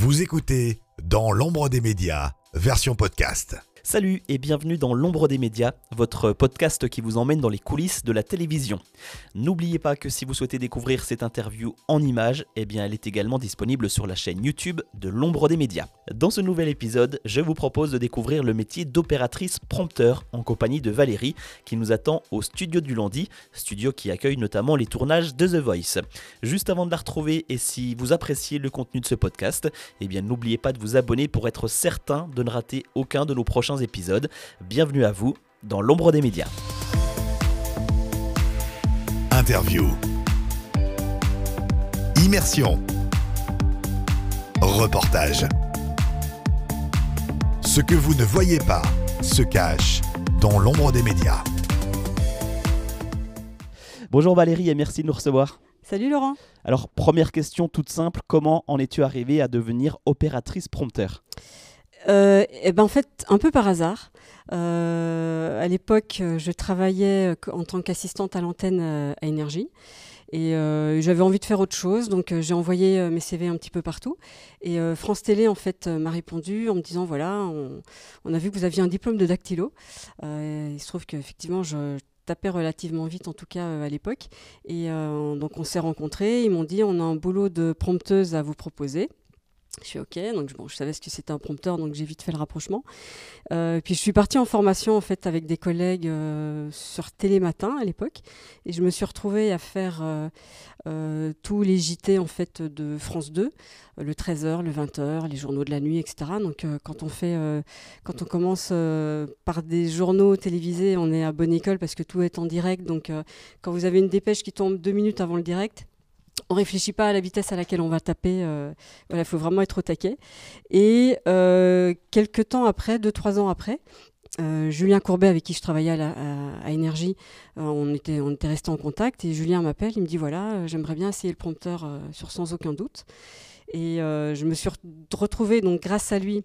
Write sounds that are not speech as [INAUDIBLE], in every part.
Vous écoutez Dans l'ombre des médias, version podcast. Salut et bienvenue dans L'ombre des médias, votre podcast qui vous emmène dans les coulisses de la télévision. N'oubliez pas que si vous souhaitez découvrir cette interview en images, eh bien elle est également disponible sur la chaîne YouTube de L'ombre des médias. Dans ce nouvel épisode, je vous propose de découvrir le métier d'opératrice prompteur en compagnie de Valérie qui nous attend au studio du lundi, studio qui accueille notamment les tournages de The Voice. Juste avant de la retrouver et si vous appréciez le contenu de ce podcast, eh bien n'oubliez pas de vous abonner pour être certain de ne rater aucun de nos prochains épisodes. Bienvenue à vous dans l'ombre des médias. Interview. Immersion. Reportage. Ce que vous ne voyez pas se cache dans l'ombre des médias. Bonjour Valérie et merci de nous recevoir. Salut Laurent. Alors première question toute simple, comment en es-tu arrivée à devenir opératrice prompteur? Euh, eh ben en fait, un peu par hasard. Euh, à l'époque, je travaillais en tant qu'assistante à l'antenne euh, à Énergie. Et j'avais envie de faire autre chose, donc j'ai envoyé mes CV un petit peu partout. Et France Télé, en fait, m'a répondu en me disant voilà, on, on, a vu que vous aviez un diplôme de dactylo. il se trouve qu'effectivement, je tapais relativement vite, en tout cas à l'époque. Et donc on s'est rencontrés. Ils m'ont dit on a un boulot de prompteuse à vous proposer. Je suis OK, donc bon, je savais ce que c'était un prompteur, donc j'ai vite fait le rapprochement. Euh, puis je suis partie en formation en fait avec des collègues euh, sur Télématin à l'époque, et je me suis retrouvée à faire euh, euh tous les JT en fait de France 2, le 13h, le 20h, les journaux de la nuit, etc. Donc quand on fait, quand on commence par des journaux télévisés, on est à bonne école parce que tout est en direct. Donc quand vous avez une dépêche qui tombe deux minutes avant le direct, on réfléchit pas à la vitesse à laquelle on va taper. Euh, il faut vraiment être au taquet. Et euh, quelques temps après, deux trois ans après, euh, Julien Courbet, avec qui je travaillais à, Énergie, on était resté en contact. Et Julien m'appelle, il me dit voilà, j'aimerais bien essayer le prompteur sur sans aucun doute. Et je me suis retrouvée donc grâce à lui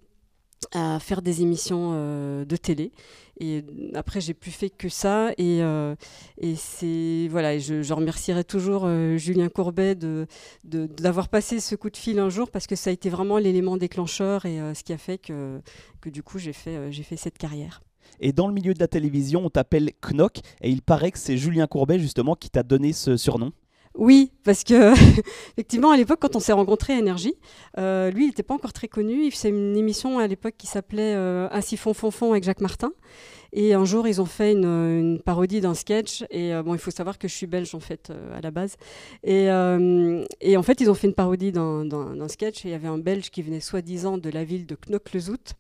à faire des émissions euh, de télé. Et après, j'ai plus fait que ça. Et, euh, et c'est voilà, je, je, remercierai toujours euh, Julien Courbet de, d'avoir passé ce coup de fil un jour parce que ça a été vraiment l'élément déclencheur et ce qui a fait que, que du coup j'ai fait, j'ai fait cette carrière. Et dans le milieu de la télévision, on t'appelle Knock et il paraît que c'est Julien Courbet justement qui t'a donné ce surnom. Oui, parce que [LAUGHS] effectivement, à l'époque, quand on s'est rencontrés à Énergie, euh, lui, il n'était pas encore très connu. Il faisait une émission à l'époque qui s'appelait euh, Ainsi fond fond fond avec Jacques Martin. Et un jour, ils ont fait une, parodie d'un sketch. Et euh, bon, il faut savoir que je suis belge en fait euh, à la base. Et, en fait, ils ont fait une parodie d'un sketch. Et il y avait un Belge qui venait soi-disant de la ville de Knock-le-Zout.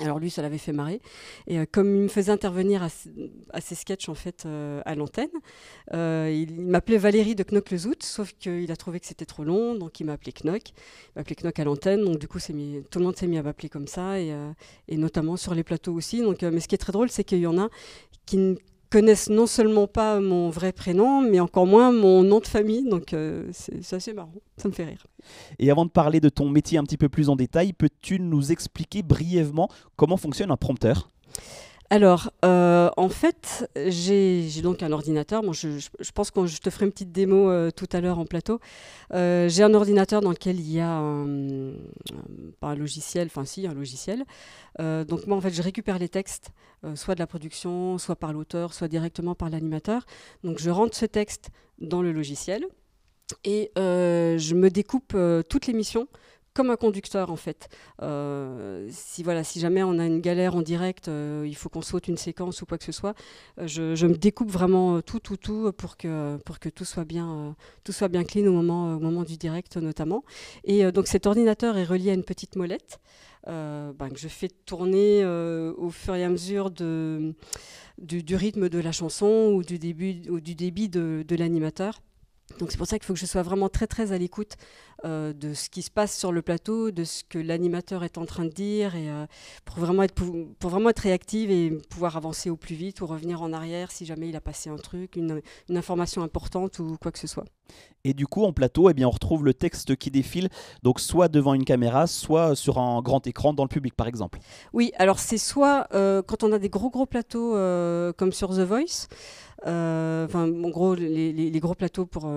Alors lui, ça l'avait fait marrer. Et euh, comme il me faisait intervenir à, ses sketchs en fait euh, à l'antenne, euh, il, m'appelait Valérie de Knock le Zout, sauf qu'il a trouvé que c'était trop long, donc il m'a appelé Knock. Il m'a appelé Knock à l'antenne, donc du coup tout le monde s'est mis à m'appeler comme ça, et, et, notamment sur les plateaux aussi. Donc, mais ce qui est très drôle, c'est qu'il y en a qui connaissent non seulement pas mon vrai prénom, mais encore moins mon nom de famille. Donc euh, c'est assez marrant, ça me fait rire. Et avant de parler de ton métier un petit peu plus en détail, peux-tu nous expliquer brièvement comment fonctionne un prompteur? Alors, euh, en fait, j'ai donc un ordinateur. Bon, je, pense que je te ferai une petite démo euh, tout à l'heure en plateau. Euh, j'ai un ordinateur dans lequel il y a un, pas un logiciel, enfin si, un logiciel. Donc moi, en fait, je récupère les textes, soit de la production, soit par l'auteur, soit directement par l'animateur. Donc je rentre ce texte dans le logiciel et je me découpe toute l'émission comme un conducteur en fait. Euh, si voilà, si jamais on a une galère en direct, euh, il faut qu'on saute une séquence ou quoi que ce soit, euh, je, me découpe vraiment tout, tout, tout pour que pour que tout soit bien, tout soit bien clean au moment au moment du direct notamment. Et donc cet ordinateur est relié à une petite molette. Ben, que je fais tourner au fur et à mesure de, du, rythme de la chanson ou du début ou du débit de l'animateur. Donc c'est pour ça qu'il faut que je sois vraiment très très à l'écoute euh, de ce qui se passe sur le plateau, de ce que l'animateur est en train de dire, et euh, pour, vraiment être, pour, pour, vraiment être réactive et pouvoir avancer au plus vite ou revenir en arrière si jamais il a passé un truc, une, une information importante ou quoi que ce soit. Et du coup en plateau, eh bien, on retrouve le texte qui défile, donc soit devant une caméra, soit sur un grand écran dans le public par exemple. Oui, alors c'est soit euh, quand on a des gros gros plateaux comme sur The Voice, enfin, en gros, les, gros plateaux pour,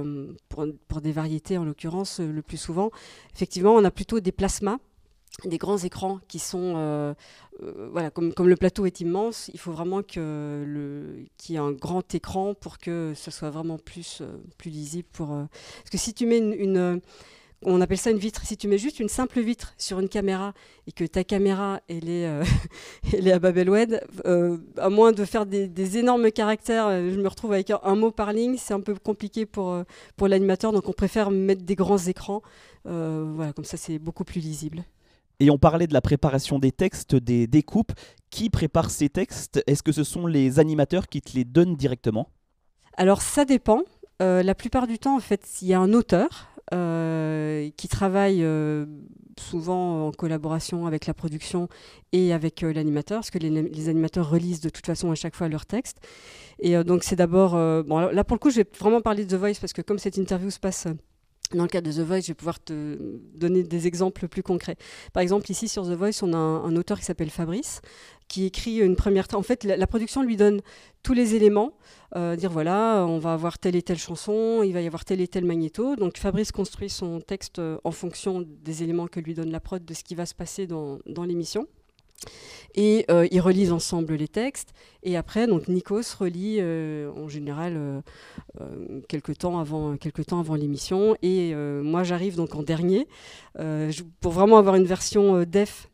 pour, pour, des variétés, en l'occurrence, le plus souvent, effectivement, on a plutôt des plasmas des grands écrans qui sont euh, euh, voilà comme, comme, le plateau est immense il faut vraiment que le qu'il y ait un grand écran pour que ce soit vraiment plus euh, plus lisible pour parce que si tu mets une, on appelle ça une vitre. Si tu mets juste une simple vitre sur une caméra et que ta caméra elle est [LAUGHS] elle est à Babelwed à moins de faire des, énormes caractères je me retrouve avec un, un mot par ligne. C'est un peu compliqué pour pour l'animateur. Donc on préfère mettre des grands écrans. Voilà comme ça c'est beaucoup plus lisible. Et on parlait de la préparation des textes, des découpes. Qui prépare ces textes? Est-ce que ce sont les animateurs qui te les donnent directement? Alors ça dépend. Euh, la plupart du temps, en fait, il y a un auteur euh, qui travaille euh, souvent en collaboration avec la production et avec l'animateur, parce que les, animateurs relisent de toute façon à chaque fois leurs textes. Et donc c'est d'abord... bon, là pour le coup, je vais vraiment parler de The Voice, parce que comme cette interview se passe dans le cas de The Voice, je vais pouvoir te donner des exemples plus concrets. Par exemple, ici sur The Voice, on a un, auteur qui s'appelle Fabrice, qui écrit une première. En fait, la, production lui donne tous les éléments, euh, dire voilà, on va avoir telle et telle chanson, il va y avoir tel et tel magnéto. Donc Fabrice construit son texte euh, en fonction des éléments que lui donne la prod, de ce qui va se passer dans l'émission. Et euh, ils relisent ensemble les textes. Et après, donc Nikos relit euh, en général euh, quelques temps avant, temps avant l'émission. Et moi, j'arrive donc en dernier pour vraiment avoir une version def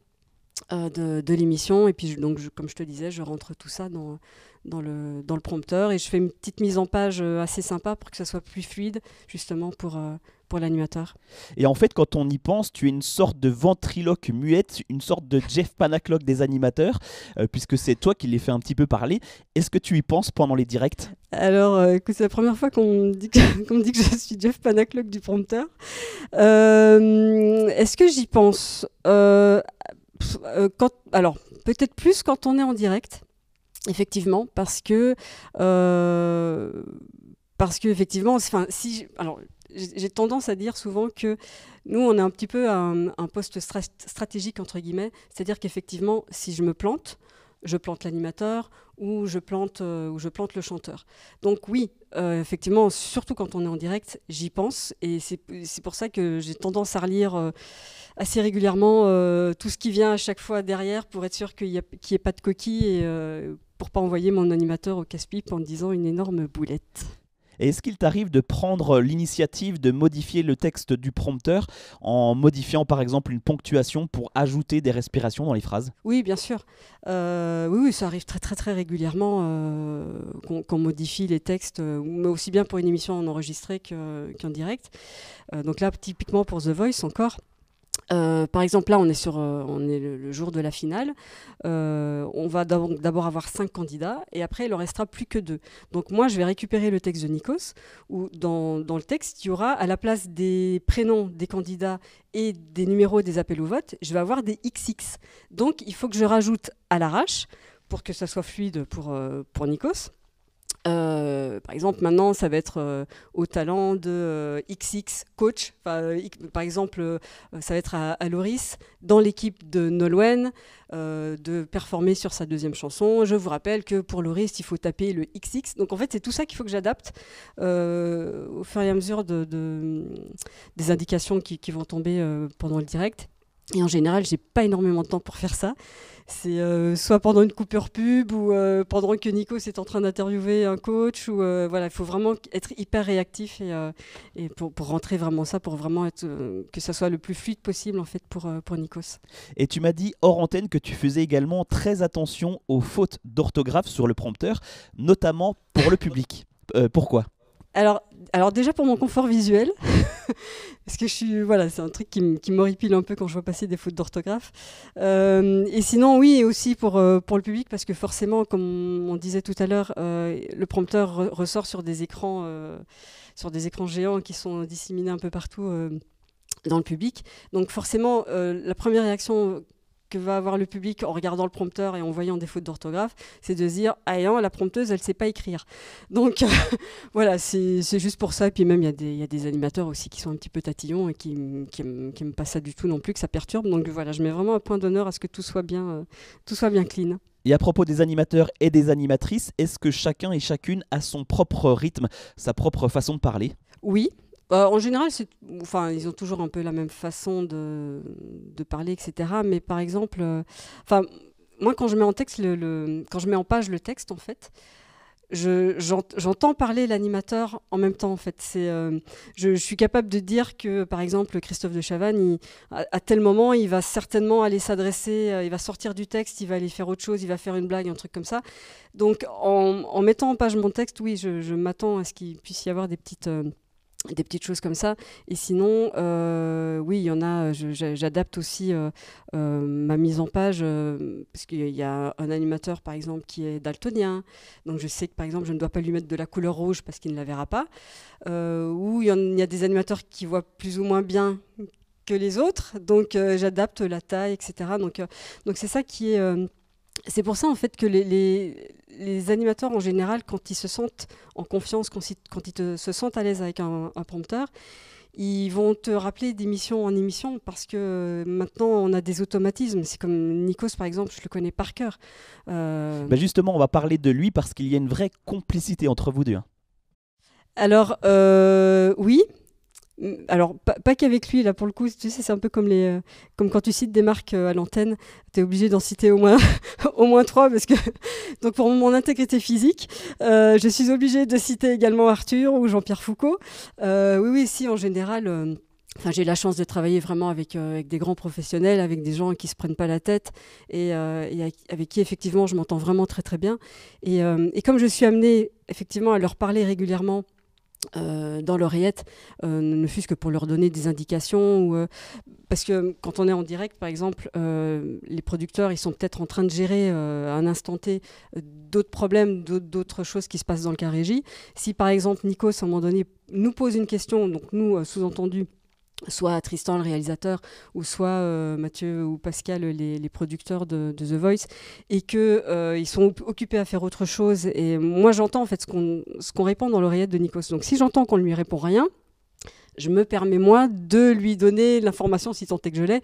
de, de l'émission. Et puis, donc, comme je te disais, je rentre tout ça dans, dans le, dans le prompteur et je fais une petite mise en page euh, assez sympa pour que ça soit plus fluide, justement pour, euh, pour l'animateur. Et en fait, quand on y pense, tu es une sorte de ventriloque muette, une sorte de Jeff [LAUGHS] Panaclock des animateurs, euh, puisque c'est toi qui les fait un petit peu parler. Est-ce que tu y penses pendant les directs? Alors, écoute, c'est la première fois qu'on me, dit que, [LAUGHS] me dit que je suis Jeff Panaclock du prompteur. Est-ce que j'y pense? Quand, Alors, peut-être plus quand on est en direct. Effectivement, parce que euh, parce que effectivement, si j'ai tendance à dire souvent que nous, on est un petit peu un, un poste stratégique entre guillemets, c'est-à-dire qu'effectivement, si je me plante, je plante l'animateur ou je plante euh, ou je plante le chanteur. Donc oui, euh, effectivement, surtout quand on est en direct, j'y pense et c'est pour ça que j'ai tendance à relire assez régulièrement tout ce qui vient à chaque fois derrière pour être sûr qu'il n'y ait pas de coquille et pour pas envoyer mon animateur au casse-pipe en disant une énorme boulette. Est-ce qu'il t'arrive de prendre l'initiative de modifier le texte du prompteur en modifiant par exemple une ponctuation pour ajouter des respirations dans les phrases? Oui, bien sûr. Euh, oui, ça arrive très très très régulièrement euh, qu'on modifie les textes, euh, mais aussi bien pour une émission en enregistré qu'en direct. donc là, typiquement pour The Voice encore. Euh, par exemple, là, on est, sur, euh, on est le, jour de la finale. Euh, on va d'abord avoir cinq candidats et après, il en restera plus que deux. Donc, moi, je vais récupérer le texte de Nikos où dans, le texte, il y aura à la place des prénoms des candidats et des numéros des appels au vote, je vais avoir des XX. Donc, il faut que je rajoute à l'arrache pour que ça soit fluide pour, pour Nikos. Euh, par exemple, maintenant, ça va être euh, au talent de XX euh, coach. par exemple, ça va être à, Loris, dans l'équipe de Nolwenn, de performer sur sa deuxième chanson. Je vous rappelle que pour Loris, il faut taper le XX. Donc, en fait, c'est tout ça qu'il faut que j'adapte au fur et à mesure de, des indications qui vont tomber pendant le direct. Et en général, j'ai pas énormément de temps pour faire ça. C'est euh, soit pendant une coupure pub ou euh, pendant que Nico est en train d'interviewer un coach. Ou euh, voilà, il faut vraiment être hyper réactif et pour, pour, rentrer vraiment ça, pour vraiment être que ça soit le plus fluide possible en fait pour pour Nikos. Et tu m'as dit hors antenne que tu faisais également très attention aux fautes d'orthographe sur le prompteur, notamment pour le public. pourquoi? Alors, alors déjà pour mon confort visuel, [LAUGHS] parce que je suis, voilà, c'est un truc qui m'horripile un peu quand je vois passer des fautes d'orthographe. Euh, et sinon, oui, et aussi pour, euh, pour le public, parce que forcément, comme on disait tout à l'heure, euh, le prompteur ressort sur des écrans, sur des écrans géants qui sont disséminés un peu partout dans le public. Donc forcément, la première réaction que va avoir le public en regardant le prompteur et en voyant des fautes d'orthographe, c'est de se dire ah non, la prompteuse, elle sait pas écrire. Donc [LAUGHS] voilà, c'est juste pour ça. Et puis même, il y, y, a des animateurs aussi qui sont un petit peu tatillons et qui n'aiment pas ça du tout non plus, que ça perturbe. Donc voilà, je mets vraiment un point d'honneur à ce que tout soit bien, euh, tout soit bien clean. Et à propos des animateurs et des animatrices, est-ce que chacun et chacune a son propre rythme, sa propre façon de parler? Oui, euh, en général, enfin, ils ont toujours un peu la même façon de, parler, etc. Mais par exemple, euh, enfin, moi, quand je mets en texte, le, quand je mets en page le texte, en fait, j'entends parler l'animateur en même temps. En fait, c'est, euh, je, suis capable de dire que, par exemple, Christophe de Chavannes, à, tel moment, il va certainement aller s'adresser, il va sortir du texte, il va aller faire autre chose, il va faire une blague, un truc comme ça. Donc, en, mettant en page mon texte, oui, je, m'attends à ce qu'il puisse y avoir des petites des petites choses comme ça. Et sinon, euh, oui, il y en a, j'adapte aussi euh, euh, ma mise en page, parce qu'il y a un animateur, par exemple, qui est daltonien. Donc je sais que, par exemple, je ne dois pas lui mettre de la couleur rouge parce qu'il ne la verra pas. ou il y, y, a des animateurs qui voient plus ou moins bien que les autres. Donc j'adapte la taille, etc. Donc donc c'est ça qui est c'est pour ça en fait que les, animateurs en général, quand ils se sentent en confiance, quand, ils se sentent à l'aise avec un, prompteur, ils vont te rappeler d'émission en émission parce que maintenant on a des automatismes. C'est comme Nikos par exemple, je le connais par cœur. Euh, bah, justement, on va parler de lui parce qu'il y a une vraie complicité entre vous deux. Hein. Alors euh, oui, alors, pas, qu'avec lui, là, pour le coup, sais, c'est un peu comme, les, euh, comme quand tu cites des marques euh, à l'antenne, tu es obligé d'en citer au moins, [LAUGHS] au moins trois, parce que, [LAUGHS] donc pour mon intégrité physique, euh, je suis obligée de citer également Arthur ou Jean-Pierre Foucault. oui, oui, si, en général. J'ai la chance de travailler vraiment avec, avec, des grands professionnels, avec des gens qui se prennent pas la tête et, et avec, qui effectivement je m'entends vraiment très très bien. Et, et, comme je suis amenée effectivement à leur parler régulièrement euh, dans l'oreillette, euh, ne fût-ce que pour leur donner des indications. Ou, euh, parce que quand on est en direct, par exemple, les producteurs, ils sont peut-être en train de gérer à un instant T d'autres problèmes, d'autres choses qui se passent dans le cas régie. Si par exemple Nikos, à un moment donné, nous pose une question, donc nous, sous-entendu, soit Tristan le réalisateur ou soit euh, Mathieu ou Pascal les, producteurs de, The Voice et que euh, ils sont occupés à faire autre chose. Et moi j'entends en fait ce qu'on ce qu'on répond dans l'oreillette de Nikos. Donc si j'entends qu'on lui répond rien je me permets moi de lui donner l'information si tant est que je l'ai.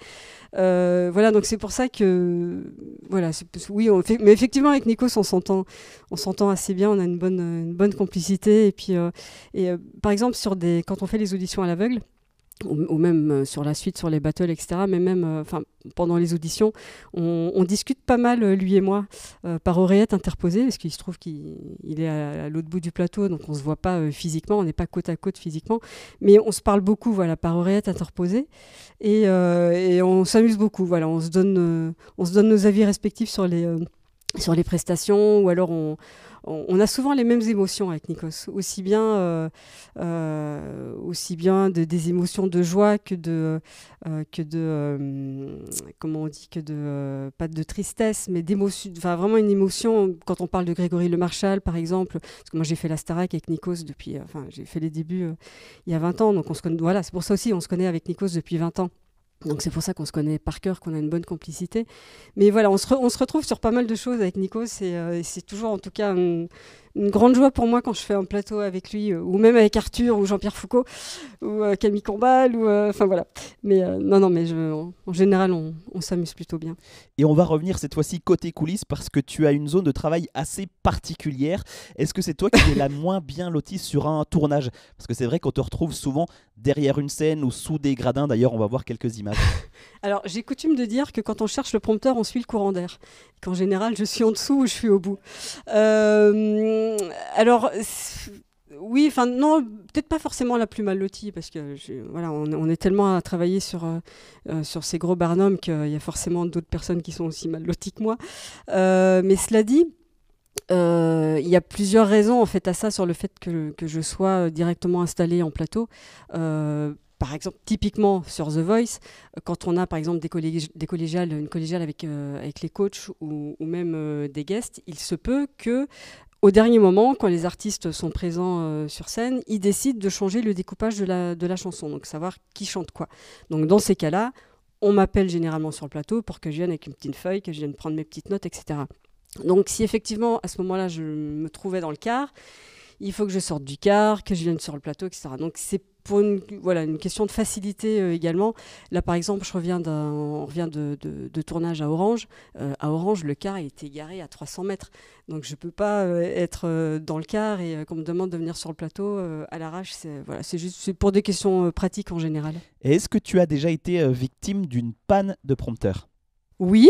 Euh, voilà, donc c'est pour ça que voilà, oui, mais effectivement avec Nikos on s'entend, on s'entend assez bien, on a une bonne, bonne complicité. Et puis et par exemple sur des, quand on fait les auditions à l'aveugle, ou, même euh, sur la suite, sur les battles, etc. Mais même euh, pendant les auditions, on, discute pas mal, euh, lui et moi, par oreillette interposée, parce qu'il se trouve qu'il est à, l'autre bout du plateau, donc on se voit pas physiquement, on n'est pas côte à côte physiquement, mais on se parle beaucoup, voilà, par oreillette interposée, et, et on s'amuse beaucoup, voilà, on se donne, on se donne nos avis respectifs sur les, sur les prestations, ou alors on on, a souvent les mêmes émotions avec Nikos, aussi bien, euh, euh, aussi bien des émotions de joie que de, euh, que de comment on dit, que de, pas de tristesse, mais vraiment une émotion, quand on parle de Grégory Le Marchal par exemple, parce que moi j'ai fait la Starac avec Nikos depuis, enfin j'ai fait les débuts il y a 20 ans, donc on se connaît, voilà, c'est pour ça aussi on se connaît avec Nikos depuis 20 ans. Donc c'est pour ça qu'on se connaît par cœur, qu'on a une bonne complicité. Mais voilà, on se, retrouve sur pas mal de choses avec Nico. C'est c'est toujours en tout cas une, grande joie pour moi quand je fais un plateau avec lui, euh, ou même avec Arthur ou Jean-Pierre Foucault, ou euh, Camille Combal, ou euh, enfin voilà. Mais non, non, mais je, en, général, on, on s'amuse plutôt bien. Et on va revenir cette fois-ci côté coulisses parce que tu as une zone de travail assez particulière. Est-ce que c'est toi qui es la [LAUGHS] moins bien lotie sur un tournage? Parce que c'est vrai qu'on te retrouve souvent derrière une scène ou sous des gradins. D'ailleurs, on va voir quelques images. [LAUGHS] Alors, j'ai coutume de dire que quand on cherche le prompteur, on suit le courant d'air. Qu'en général, je suis en dessous ou je suis au bout. Euh, alors, oui, enfin non, peut-être pas forcément la plus mal lotie parce que voilà, on, est tellement à travailler sur euh, euh, sur ces gros barnums qu'il y a forcément d'autres personnes qui sont aussi mal loties que moi. mais cela dit, il y a plusieurs raisons en fait à ça sur le fait que, que je sois directement installé en plateau par exemple, typiquement sur The Voice, euh, quand on a par exemple des, collégiales, une collégiale avec, euh, avec les coachs ou, même euh, des guests, il se peut que au dernier moment, quand les artistes sont présents sur scène, ils décident de changer le découpage de la, de la chanson, donc savoir qui chante quoi. Donc dans ces cas-là, on m'appelle généralement sur le plateau pour que je vienne avec une petite feuille, que je vienne prendre mes petites notes, etc. Donc si effectivement à ce moment-là je me trouvais dans le car, il faut que je sorte du car, que je vienne sur le plateau, etc. Donc c'est pour une, voilà, une question de facilité euh, également. Là, par exemple, je reviens on revient de, de, tournage à Orange. Euh, à Orange, le car était garé à 300 mètres. Donc, je ne peux pas euh, être dans le car et qu'on me demande de venir sur le plateau à l'arrache. C'est, voilà, juste pour des questions pratiques en général. Est-ce que tu as déjà été victime d'une panne de prompteur? Oui,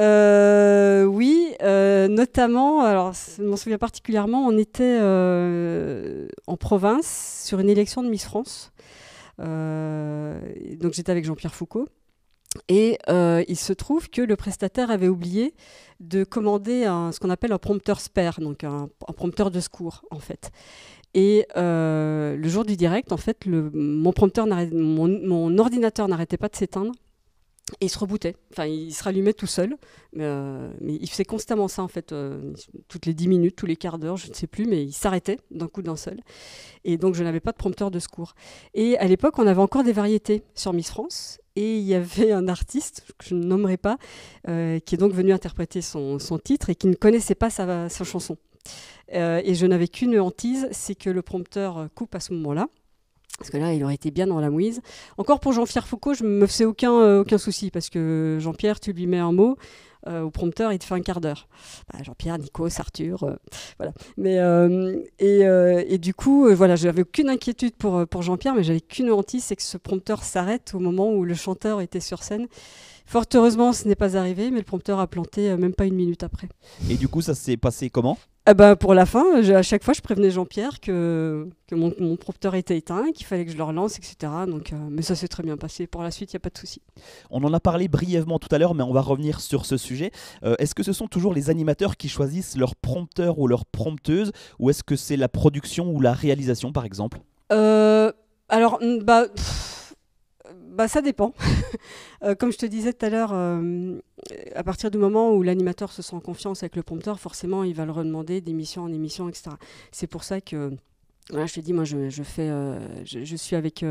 euh, oui, euh, notamment, alors je m'en souviens particulièrement, on était euh, en province sur une élection de Miss France. donc j'étais avec Jean-Pierre Foucault. Et il se trouve que le prestataire avait oublié de commander ce qu'on appelle un prompteur spare, donc un, prompteur de secours en fait. Et le jour du direct, en fait, mon ordinateur n'arrêtait pas de s'éteindre et il se rebootait, enfin il se rallumait tout seul, mais, euh, il faisait constamment ça en fait, euh, toutes les 10 minutes, tous les quarts d'heure, je ne sais plus, mais il s'arrêtait d'un coup d'un seul. Et donc je n'avais pas de prompteur de secours. Et à l'époque, on avait encore des variétés sur Miss France, et il y avait un artiste, que je ne nommerai pas, euh, qui est donc venu interpréter son, titre et qui ne connaissait pas sa, sa chanson. et je n'avais qu'une hantise, c'est que le prompteur coupe à ce moment-là. Parce que là, il aurait été bien dans la mouise. Encore pour Jean-Pierre Foucault, je me faisais aucun, euh, aucun souci, parce que Jean-Pierre, tu lui mets un mot, euh, au prompteur, il te fait un quart d'heure. Bah, Jean-Pierre, Nikos, Arthur, euh, voilà. Mais, et, et, du coup, voilà, j'avais aucune inquiétude pour, pour Jean-Pierre, mais j'avais qu'une hantise, c'est que ce prompteur s'arrête au moment où le chanteur était sur scène. Fort heureusement, ce n'est pas arrivé, mais le prompteur a planté même pas une minute après. Et du coup, ça s'est passé comment? Ah bah pour la fin, à chaque fois, je prévenais Jean-Pierre que, que mon, mon, prompteur était éteint, qu'il fallait que je le relance, etc. Donc, euh, mais ça s'est très bien passé. Pour la suite, il n'y a pas de souci. On en a parlé brièvement tout à l'heure, mais on va revenir sur ce sujet. Euh, est-ce que ce sont toujours les animateurs qui choisissent leur prompteur ou leur prompteuse, ou est-ce que c'est la production ou la réalisation, par exemple? Euh, Alors, bah bah, ça dépend. [LAUGHS] Comme je te disais tout à l'heure, à partir du moment où l'animateur se sent en confiance avec le prompteur, forcément, il va le redemander d'émission en émission, etc. C'est pour ça que voilà, je te dis, moi, je, fais, euh, je, suis avec,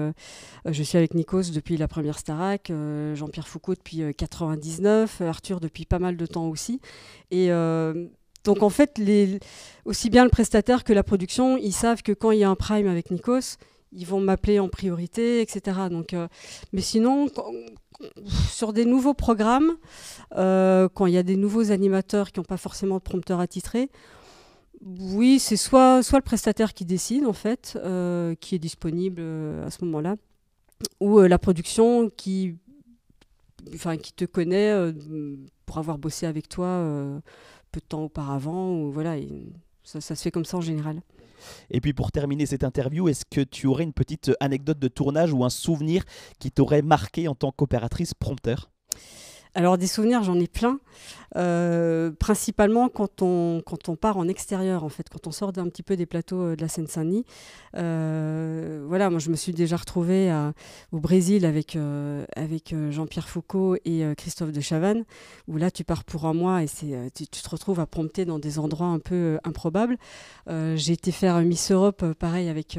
je suis avec Nikos depuis la première Starac, Jean-Pierre Foucault depuis 99, Arthur depuis pas mal de temps aussi. Et donc, en fait, aussi bien le prestataire que la production, ils savent que quand il y a un prime avec Nikos, ils vont m'appeler en priorité, etc. Donc, euh, mais sinon, sur des nouveaux programmes, euh, quand il y a des nouveaux animateurs qui n'ont pas forcément de prompteur attitré, oui, c'est soit, soit le prestataire qui décide, en fait, euh, qui est disponible à ce moment-là, ou la production qui, enfin, qui te connaît pour avoir bossé avec toi peu de temps auparavant. Ou, voilà, ça se fait comme ça en général. Et puis pour terminer cette interview, est-ce que tu aurais une petite anecdote de tournage ou un souvenir qui t'aurait marqué en tant qu'opératrice prompteur alors des souvenirs, j'en ai plein, euh, principalement quand on, quand on part en extérieur, en fait, quand on sort un petit peu des plateaux euh, de la Seine-Saint-Denis. Euh, voilà, moi je me suis déjà retrouvée au Brésil avec, avec Jean-Pierre Foucault et Christophe de Chavannes, où là tu pars pour un mois et c'est, tu, te retrouves à prompter dans des endroits un peu improbables. j'ai été faire Miss Europe, pareil, avec,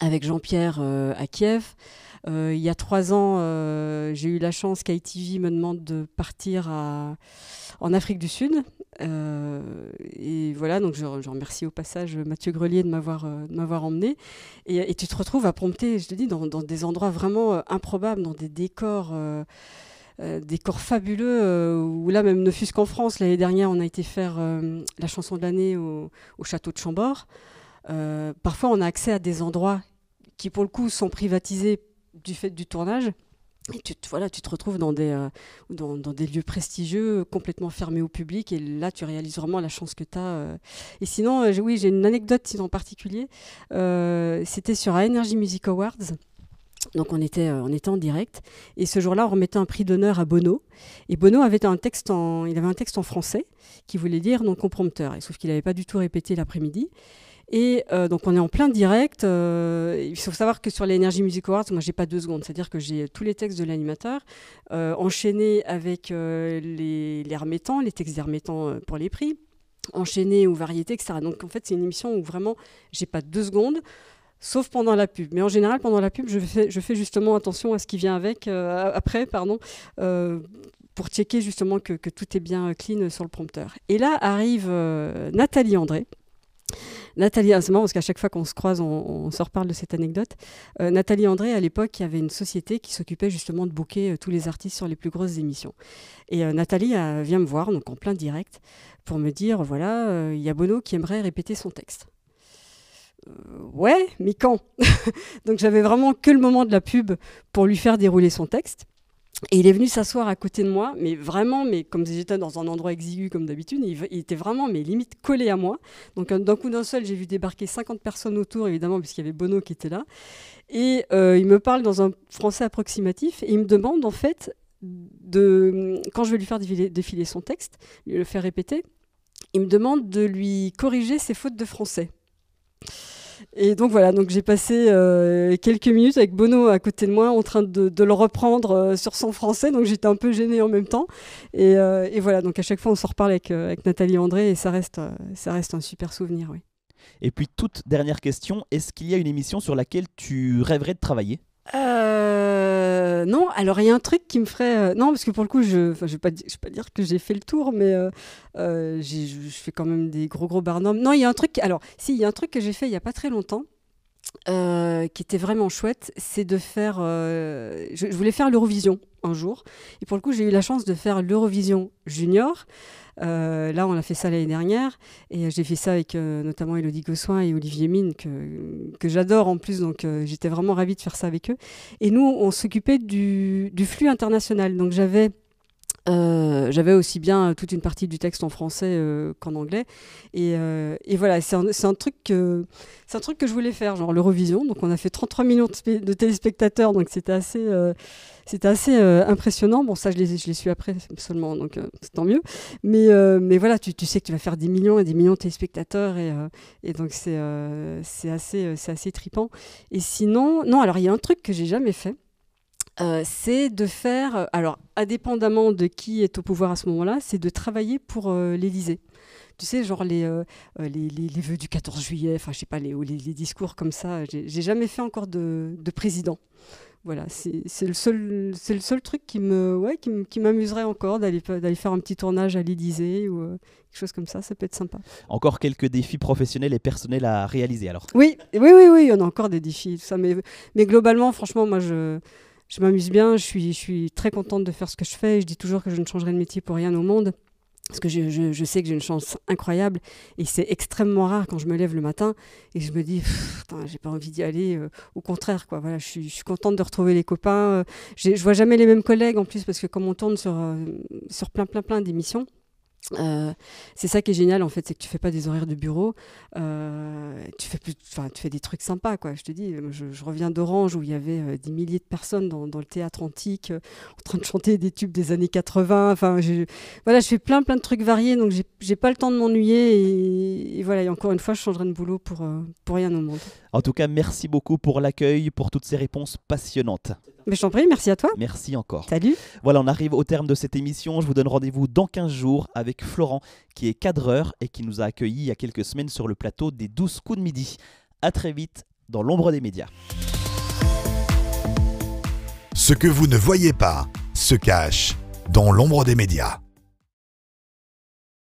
avec Jean-Pierre à Kiev. Euh, il y a trois ans, euh, j'ai eu la chance qu'ITV me demande de partir en Afrique du Sud. Euh, et voilà, donc je, remercie au passage Mathieu Grelier de m'avoir emmené. Et, tu te retrouves à prompter, je te dis, dans, des endroits vraiment improbables, dans des décors. décors fabuleux, où là même ne fût-ce qu'en France, l'année dernière on a été faire la chanson de l'année au, château de Chambord. Parfois on a accès à des endroits qui pour le coup sont privatisés du fait du tournage. Et tu, voilà, tu te retrouves dans des, euh, dans, des lieux prestigieux, complètement fermés au public, et là, tu réalises vraiment la chance que tu as. Euh. Et sinon, euh, oui, j'ai une anecdote en particulier. C'était sur Energy Music Awards. Donc on était, on était en direct et ce jour-là on remettait un prix d'honneur à Bono et Bono avait un texte en, avait un texte en français qui voulait dire non comprompteur et sauf qu'il n'avait pas du tout répété l'après-midi et euh, donc on est en plein direct. Euh, il faut savoir que sur l'Energy Music Awards, moi j'ai pas deux secondes, c'est-à-dire que j'ai tous les textes de l'animateur euh, enchaînés avec les, les remettants, les textes des remettants pour les prix, enchaînés aux variétés, etc. Donc en fait c'est une émission où vraiment j'ai pas deux secondes. sauf pendant la pub. Mais en général, pendant la pub, je fais, justement attention à ce qui vient avec, euh, après, pardon, euh, pour checker justement que, tout est bien clean sur le prompteur. Et là arrive euh, Nathalie André. Nathalie, ah, c'est marrant parce qu'à chaque fois qu'on se croise, on, se reparle de cette anecdote. Euh, Nathalie André, à l'époque, il y avait une société qui s'occupait justement de booker euh, tous les artistes sur les plus grosses émissions. Et euh, Nathalie vient me voir, donc en plein direct, pour me dire voilà, il y a Bono qui aimerait répéter son texte. ouais, mais quand? [LAUGHS] Donc j'avais vraiment que le moment de la pub pour lui faire dérouler son texte. Et il est venu s'asseoir à côté de moi, mais vraiment, mais comme j'étais dans un endroit exigu comme d'habitude, il, était vraiment, mais limite collé à moi. Donc d'un coup d'un seul, j'ai vu débarquer 50 personnes autour, évidemment, puisqu'il y avait Bono qui était là. Et euh, il me parle dans un français approximatif, et il me demande en fait, de, quand je vais lui faire défiler, défiler son texte, le faire répéter, il me demande de lui corriger ses fautes de français. Et donc voilà, donc j'ai passé euh, quelques minutes avec Bono à côté de moi en train de, de le reprendre euh, sur son français, donc j'étais un peu gênée en même temps. Et, euh, et, voilà, donc à chaque fois on s'en reparle avec, avec Nathalie André et ça reste, ça reste un super souvenir, oui. Et puis toute dernière question, est-ce qu'il y a une émission sur laquelle tu rêverais de travailler? Euh, non, alors il y a un truc qui me ferait. Euh, non, parce que pour le coup, je ne vais, pas, vais pas dire que j'ai fait le tour, mais euh, euh je fais quand même des gros gros barnums. Non, il y a un truc. Alors, si, il y a un truc que j'ai fait il n'y a pas très longtemps. Euh, qui était vraiment chouette, c'est de faire. Je, je, voulais faire l'Eurovision un jour. Et pour le coup, j'ai eu la chance de faire l'Eurovision Junior. Euh, là, on a fait ça l'année dernière et j'ai fait ça avec euh, notamment Elodie Gossoin et Olivier Mine, que, j'adore en plus, donc euh, j'étais vraiment ravie de faire ça avec eux. Et nous, on s'occupait du, flux international. Donc j'avais. Euh, aussi bien toute une partie du texte en français euh, qu'en anglais et, euh, voilà c'est un, truc que un truc que je voulais faire genre l'Eurovision donc on a fait 33 millions de, de téléspectateurs donc c'était assez c'était assez euh, impressionnant. Bon, ça, je l'ai, je l'ai su après seulement, donc euh, c'est tant mieux. Mais, euh, voilà, tu, sais que tu vas faire des millions et des millions de téléspectateurs, et, donc c'est, assez, assez tripant. Et sinon, non, alors il y a un truc que j'ai jamais fait. Euh, c'est de faire, alors indépendamment de qui est au pouvoir à ce moment-là, c'est de travailler pour euh, l'Élysée. Tu sais, genre les, euh, les, les, les, vœux du 14 juillet, enfin je sais pas, les, les, les discours comme ça, j'ai, jamais fait encore de président. Voilà, c'est, c'est, le seul, c'est le seul truc qui, me, ouais, qui, qui m'amuserait encore, d'aller, d'aller faire un petit tournage à l'Élysée ou quelque chose comme ça, ça peut être sympa. Encore quelques défis professionnels et personnels à réaliser alors Oui, oui, oui, oui, il y en a encore des défis, tout ça, mais, mais globalement, franchement, moi je je m'amuse bien, je suis, je suis très contente de faire ce que je fais. Je dis toujours que je ne changerai de métier pour rien au monde. Parce que je, je, sais que j'ai une chance incroyable et c'est extrêmement rare quand je me lève le matin et je me dis, j'ai pas envie d'y aller. Euh, au contraire, quoi. Voilà, je suis, je contente de retrouver les copains. Euh, je vois jamais les mêmes collègues en plus parce que comme on tourne sur, euh, sur plein, plein, plein d'émissions, euh, c'est ça qui est génial en fait, c'est que tu fais pas des horaires de bureau, euh, tu fais plus, enfin tu fais des trucs sympas quoi. Je te dis, je, reviens d'Orange où il y avait euh, des milliers de personnes dans, dans le théâtre antique en train de chanter des tubes des années 80. Enfin, voilà, je fais plein plein de trucs variés, donc j'ai pas le temps de m'ennuyer et, et, voilà. Et encore une fois, je changerai de boulot pour pour rien au monde. En tout cas, merci beaucoup pour l'accueil, pour toutes ces réponses passionnantes. Mais je t'en prie, merci à toi. Merci encore. Salut. Voilà, on arrive au terme de cette émission. Je vous donne rendez-vous dans 15 jours avec Florent, qui est cadreur et qui nous a accueillis il y a quelques semaines sur le plateau des 12 coups de midi. A très vite dans l'ombre des médias. Ce que vous ne voyez pas se cache dans l'ombre des médias.